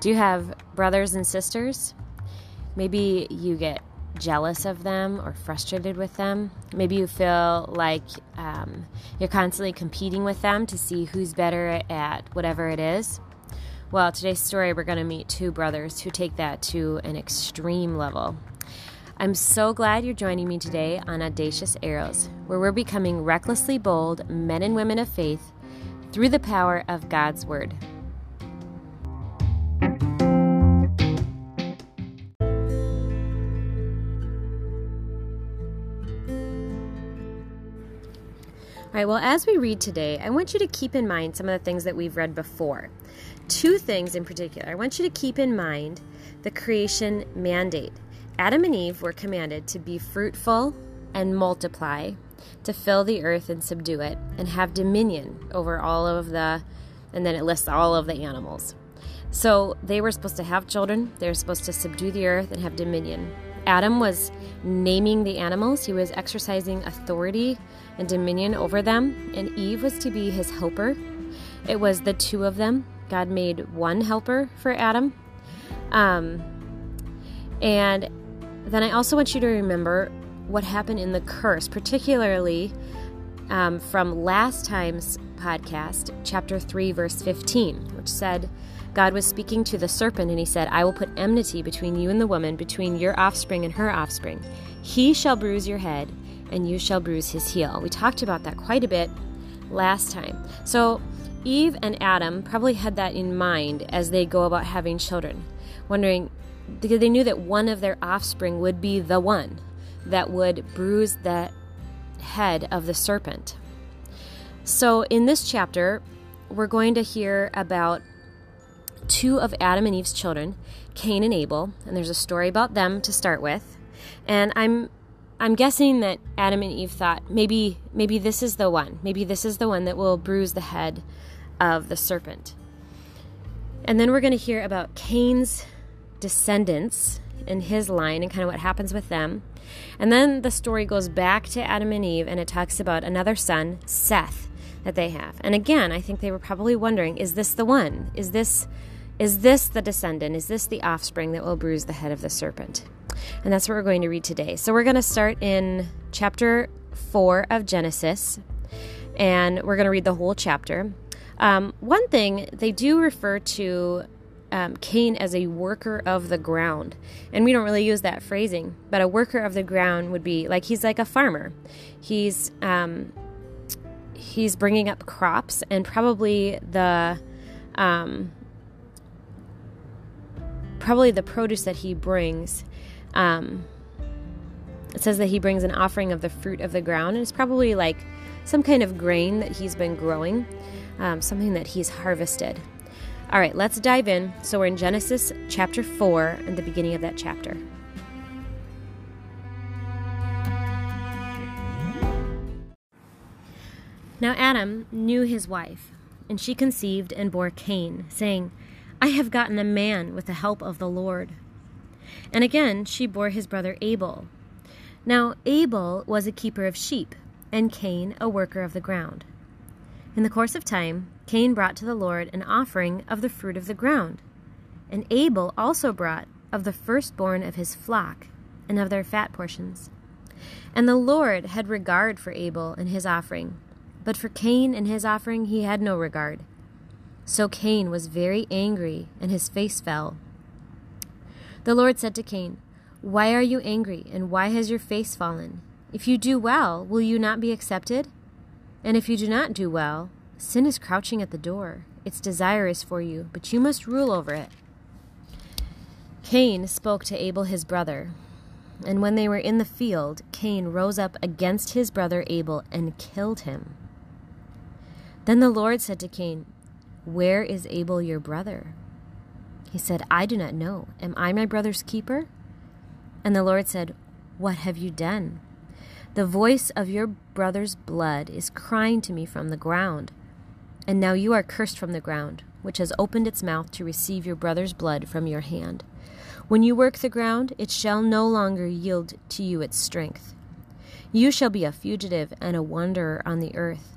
Do you have brothers and sisters? Maybe you get jealous of them or frustrated with them. Maybe you feel like um, you're constantly competing with them to see who's better at whatever it is. Well, today's story, we're going to meet two brothers who take that to an extreme level. I'm so glad you're joining me today on Audacious Arrows, where we're becoming recklessly bold men and women of faith through the power of God's Word. Right, well, as we read today, I want you to keep in mind some of the things that we've read before. Two things in particular. I want you to keep in mind the creation mandate. Adam and Eve were commanded to be fruitful and multiply, to fill the earth and subdue it, and have dominion over all of the, and then it lists all of the animals. So they were supposed to have children, they were supposed to subdue the earth and have dominion. Adam was naming the animals, he was exercising authority and dominion over them, and Eve was to be his helper. It was the two of them. God made one helper for Adam. Um, and then I also want you to remember what happened in the curse, particularly um, from last time's podcast, chapter 3, verse 15, which said, God was speaking to the serpent, and he said, I will put enmity between you and the woman, between your offspring and her offspring. He shall bruise your head, and you shall bruise his heel. We talked about that quite a bit last time. So, Eve and Adam probably had that in mind as they go about having children, wondering because they knew that one of their offspring would be the one that would bruise the head of the serpent. So, in this chapter, we're going to hear about two of Adam and Eve's children, Cain and Abel, and there's a story about them to start with. And I'm I'm guessing that Adam and Eve thought maybe maybe this is the one. Maybe this is the one that will bruise the head of the serpent. And then we're going to hear about Cain's descendants and his line and kind of what happens with them. And then the story goes back to Adam and Eve and it talks about another son, Seth, that they have. And again, I think they were probably wondering, is this the one? Is this is this the descendant? Is this the offspring that will bruise the head of the serpent? And that's what we're going to read today. So we're going to start in chapter 4 of Genesis, and we're going to read the whole chapter. Um, one thing, they do refer to um, Cain as a worker of the ground. And we don't really use that phrasing, but a worker of the ground would be like he's like a farmer. He's um, he's bringing up crops, and probably the um, probably the produce that he brings um, it says that he brings an offering of the fruit of the ground, and it's probably like some kind of grain that he's been growing, um, something that he's harvested. All right, let's dive in. So we're in Genesis chapter 4 and the beginning of that chapter. Now Adam knew his wife, and she conceived and bore Cain, saying, I have gotten a man with the help of the Lord. And again she bore his brother Abel. Now Abel was a keeper of sheep, and Cain a worker of the ground. In the course of time, Cain brought to the Lord an offering of the fruit of the ground, and Abel also brought of the firstborn of his flock and of their fat portions. And the Lord had regard for Abel and his offering, but for Cain and his offering he had no regard. So Cain was very angry, and his face fell. The Lord said to Cain, Why are you angry, and why has your face fallen? If you do well, will you not be accepted? And if you do not do well, sin is crouching at the door. Its desire is for you, but you must rule over it. Cain spoke to Abel his brother. And when they were in the field, Cain rose up against his brother Abel and killed him. Then the Lord said to Cain, Where is Abel your brother? He said, I do not know. Am I my brother's keeper? And the Lord said, What have you done? The voice of your brother's blood is crying to me from the ground. And now you are cursed from the ground, which has opened its mouth to receive your brother's blood from your hand. When you work the ground, it shall no longer yield to you its strength. You shall be a fugitive and a wanderer on the earth.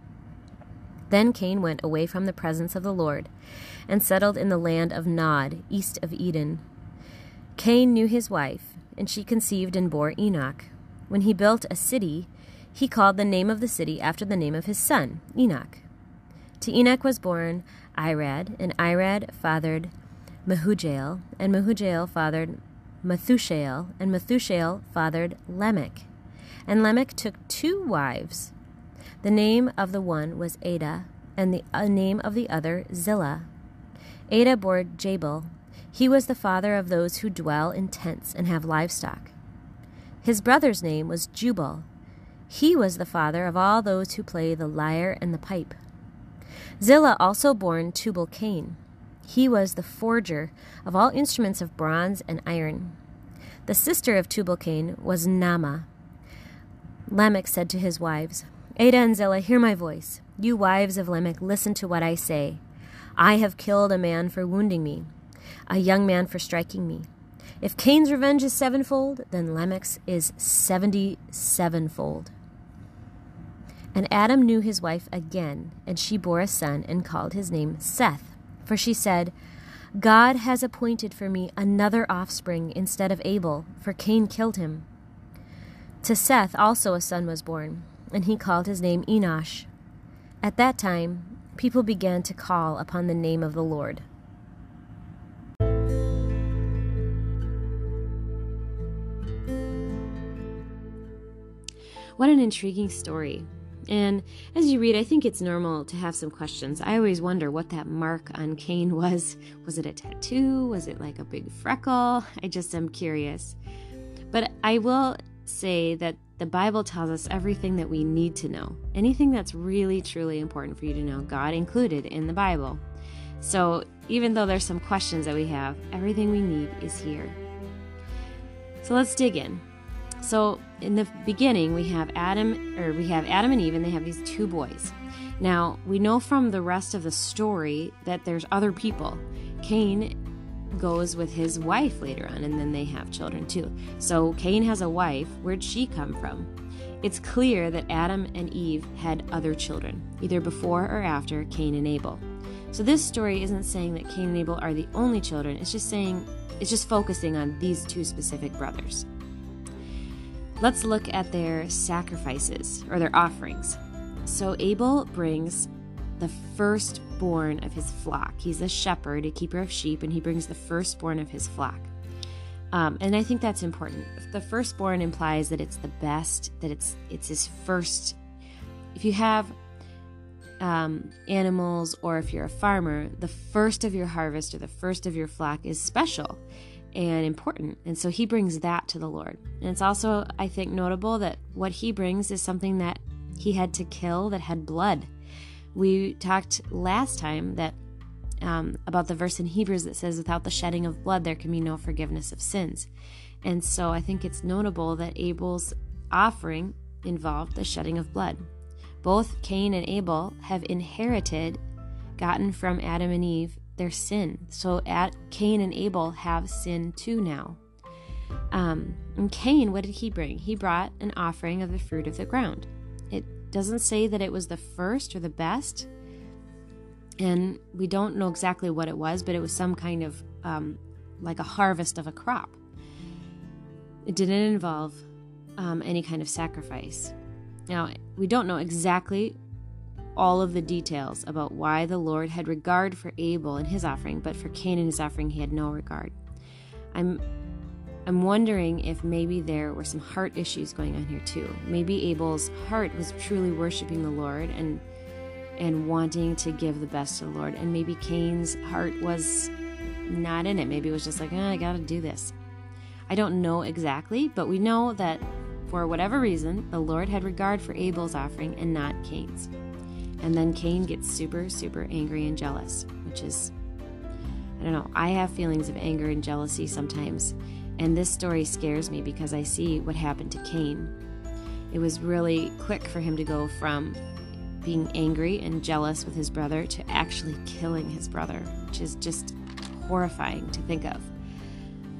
Then Cain went away from the presence of the Lord, and settled in the land of Nod, east of Eden. Cain knew his wife, and she conceived and bore Enoch. When he built a city, he called the name of the city after the name of his son, Enoch. To Enoch was born Irad, and Irad fathered Mehujael, and Mehujael fathered Methushael, and Methushael fathered Lamech. And Lamech took two wives. The name of the one was Adah, and the name of the other Zillah. Adah bore Jabal. He was the father of those who dwell in tents and have livestock. His brother's name was Jubal. He was the father of all those who play the lyre and the pipe. Zillah also bore Tubal Cain. He was the forger of all instruments of bronze and iron. The sister of Tubal Cain was Naamah. Lamech said to his wives, Adah and Zillah, hear my voice. You wives of Lamech, listen to what I say. I have killed a man for wounding me, a young man for striking me. If Cain's revenge is sevenfold, then Lamech's is seventy sevenfold. And Adam knew his wife again, and she bore a son and called his name Seth. For she said, God has appointed for me another offspring instead of Abel, for Cain killed him. To Seth also a son was born, and he called his name Enosh. At that time, people began to call upon the name of the Lord. What an intriguing story. And as you read, I think it's normal to have some questions. I always wonder what that mark on Cain was. Was it a tattoo? Was it like a big freckle? I just am curious. But I will say that the Bible tells us everything that we need to know. Anything that's really, truly important for you to know, God included in the Bible. So even though there's some questions that we have, everything we need is here. So let's dig in. So in the beginning, we have Adam, or we have Adam and Eve, and they have these two boys. Now we know from the rest of the story that there's other people. Cain goes with his wife later on, and then they have children too. So Cain has a wife. Where'd she come from? It's clear that Adam and Eve had other children, either before or after Cain and Abel. So this story isn't saying that Cain and Abel are the only children. It's just saying it's just focusing on these two specific brothers. Let's look at their sacrifices or their offerings. So Abel brings the firstborn of his flock. He's a shepherd, a keeper of sheep, and he brings the firstborn of his flock. Um, and I think that's important. The firstborn implies that it's the best, that it's it's his first. If you have um, animals, or if you're a farmer, the first of your harvest or the first of your flock is special and important. And so he brings that to the Lord. And it's also, I think, notable that what he brings is something that he had to kill that had blood. We talked last time that um, about the verse in Hebrews that says, without the shedding of blood, there can be no forgiveness of sins. And so I think it's notable that Abel's offering involved the shedding of blood. Both Cain and Abel have inherited, gotten from Adam and Eve, their sin. So at Cain and Abel have sin too now. Um, and Cain, what did he bring? He brought an offering of the fruit of the ground. Doesn't say that it was the first or the best, and we don't know exactly what it was, but it was some kind of um, like a harvest of a crop. It didn't involve um, any kind of sacrifice. Now, we don't know exactly all of the details about why the Lord had regard for Abel and his offering, but for Cain and his offering he had no regard. I'm I'm wondering if maybe there were some heart issues going on here too. Maybe Abel's heart was truly worshiping the Lord and and wanting to give the best to the Lord, and maybe Cain's heart was not in it. Maybe it was just like, oh, I got to do this. I don't know exactly, but we know that for whatever reason, the Lord had regard for Abel's offering and not Cain's. And then Cain gets super, super angry and jealous, which is, I don't know, I have feelings of anger and jealousy sometimes. And this story scares me because I see what happened to Cain. It was really quick for him to go from being angry and jealous with his brother to actually killing his brother, which is just horrifying to think of.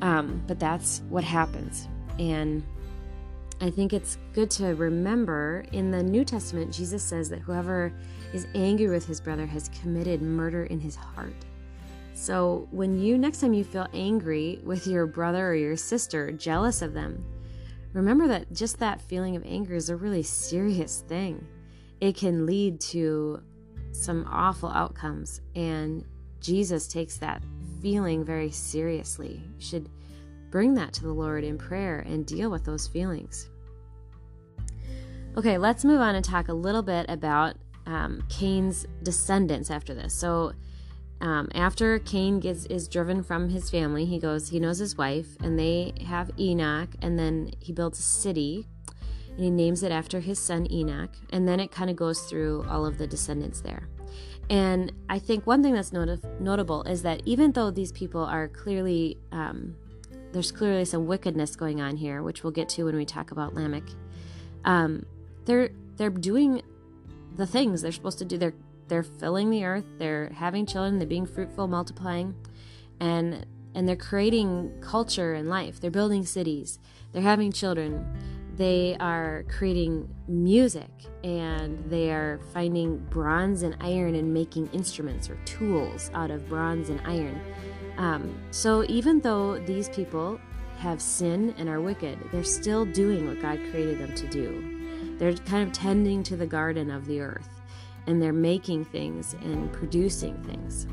Um, but that's what happens. And I think it's good to remember in the New Testament, Jesus says that whoever is angry with his brother has committed murder in his heart. So when you, next time you feel angry with your brother or your sister, jealous of them, remember that just that feeling of anger is a really serious thing it can lead to some awful outcomes. And Jesus takes that feeling very seriously. You should bring that to the Lord in prayer and deal with those feelings. Okay, let's move on and talk a little bit about um, Cain's descendants after this. So, um, after Cain gets is driven from his family, he goes. He knows his wife, and they have Enoch, and then he builds a city and he names it after his son Enoch. And then it kind of goes through all of the descendants there. And I think one thing that's not- notable is that even though these people are clearly, um, there's clearly some wickedness going on here, which we'll get to when we talk about Lamech. Um, they're they're doing the things they're supposed to do. They're they're filling the earth. They're having children. They're being fruitful, multiplying, and and they're creating culture and life. They're building cities. They're having children they are creating music and they are finding bronze and iron and making instruments or tools out of bronze and iron. Um, so even though these people have sin and are wicked, they're still doing what God created them to do. They're kind of tending to the garden of the earth and they're making things and producing things.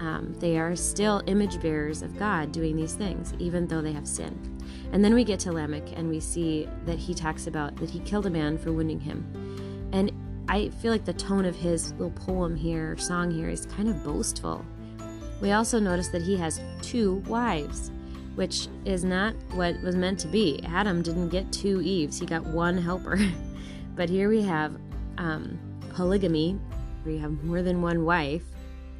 Um, they are still image bearers of God doing these things, even though they have sin. And then we get to Lamech and we see that he talks about that he killed a man for wounding him. And I feel like the tone of his little poem here, song here, is kind of boastful. We also notice that he has two wives, which is not what was meant to be. Adam didn't get two Eves, he got one helper. but here we have um, polygamy, where you have more than one wife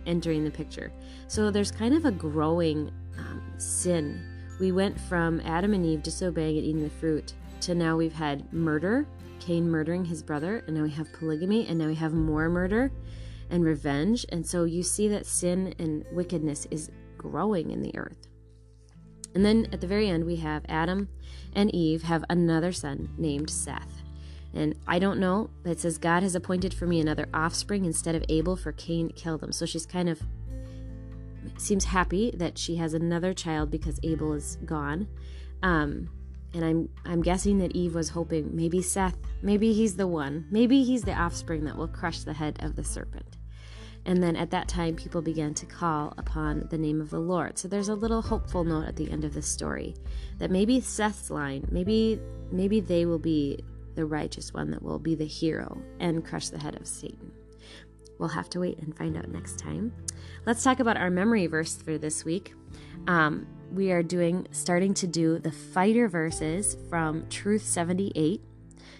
entering the picture. So there's kind of a growing um, sin we went from Adam and Eve disobeying and eating the fruit to now we've had murder, Cain murdering his brother, and now we have polygamy, and now we have more murder and revenge. And so you see that sin and wickedness is growing in the earth. And then at the very end, we have Adam and Eve have another son named Seth. And I don't know, but it says, God has appointed for me another offspring instead of Abel, for Cain killed him. So she's kind of seems happy that she has another child because Abel is gone. Um, and I'm I'm guessing that Eve was hoping maybe Seth, maybe he's the one, maybe he's the offspring that will crush the head of the serpent. And then at that time, people began to call upon the name of the Lord. So there's a little hopeful note at the end of the story that maybe Seth's line, maybe maybe they will be the righteous one that will be the hero and crush the head of Satan. We'll have to wait and find out next time. Let's talk about our memory verse for this week. Um, we are doing, starting to do the fighter verses from Truth 78.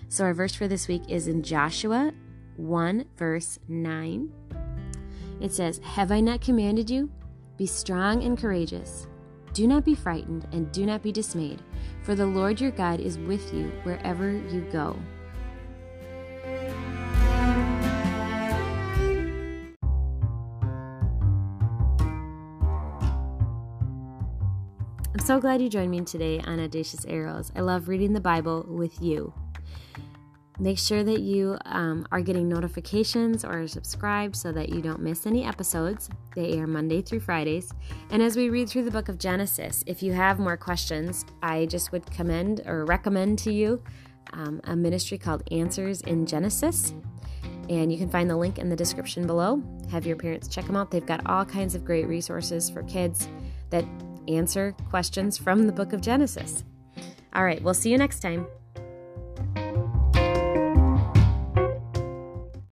So our verse for this week is in Joshua 1, verse 9. It says, Have I not commanded you? Be strong and courageous. Do not be frightened and do not be dismayed, for the Lord your God is with you wherever you go. I'm so glad you joined me today on Audacious Arrows. I love reading the Bible with you. Make sure that you um, are getting notifications or subscribed so that you don't miss any episodes. They air Monday through Fridays. And as we read through the book of Genesis, if you have more questions, I just would commend or recommend to you um, a ministry called Answers in Genesis. And you can find the link in the description below. Have your parents check them out. They've got all kinds of great resources for kids that answer questions from the book of Genesis. All right, we'll see you next time.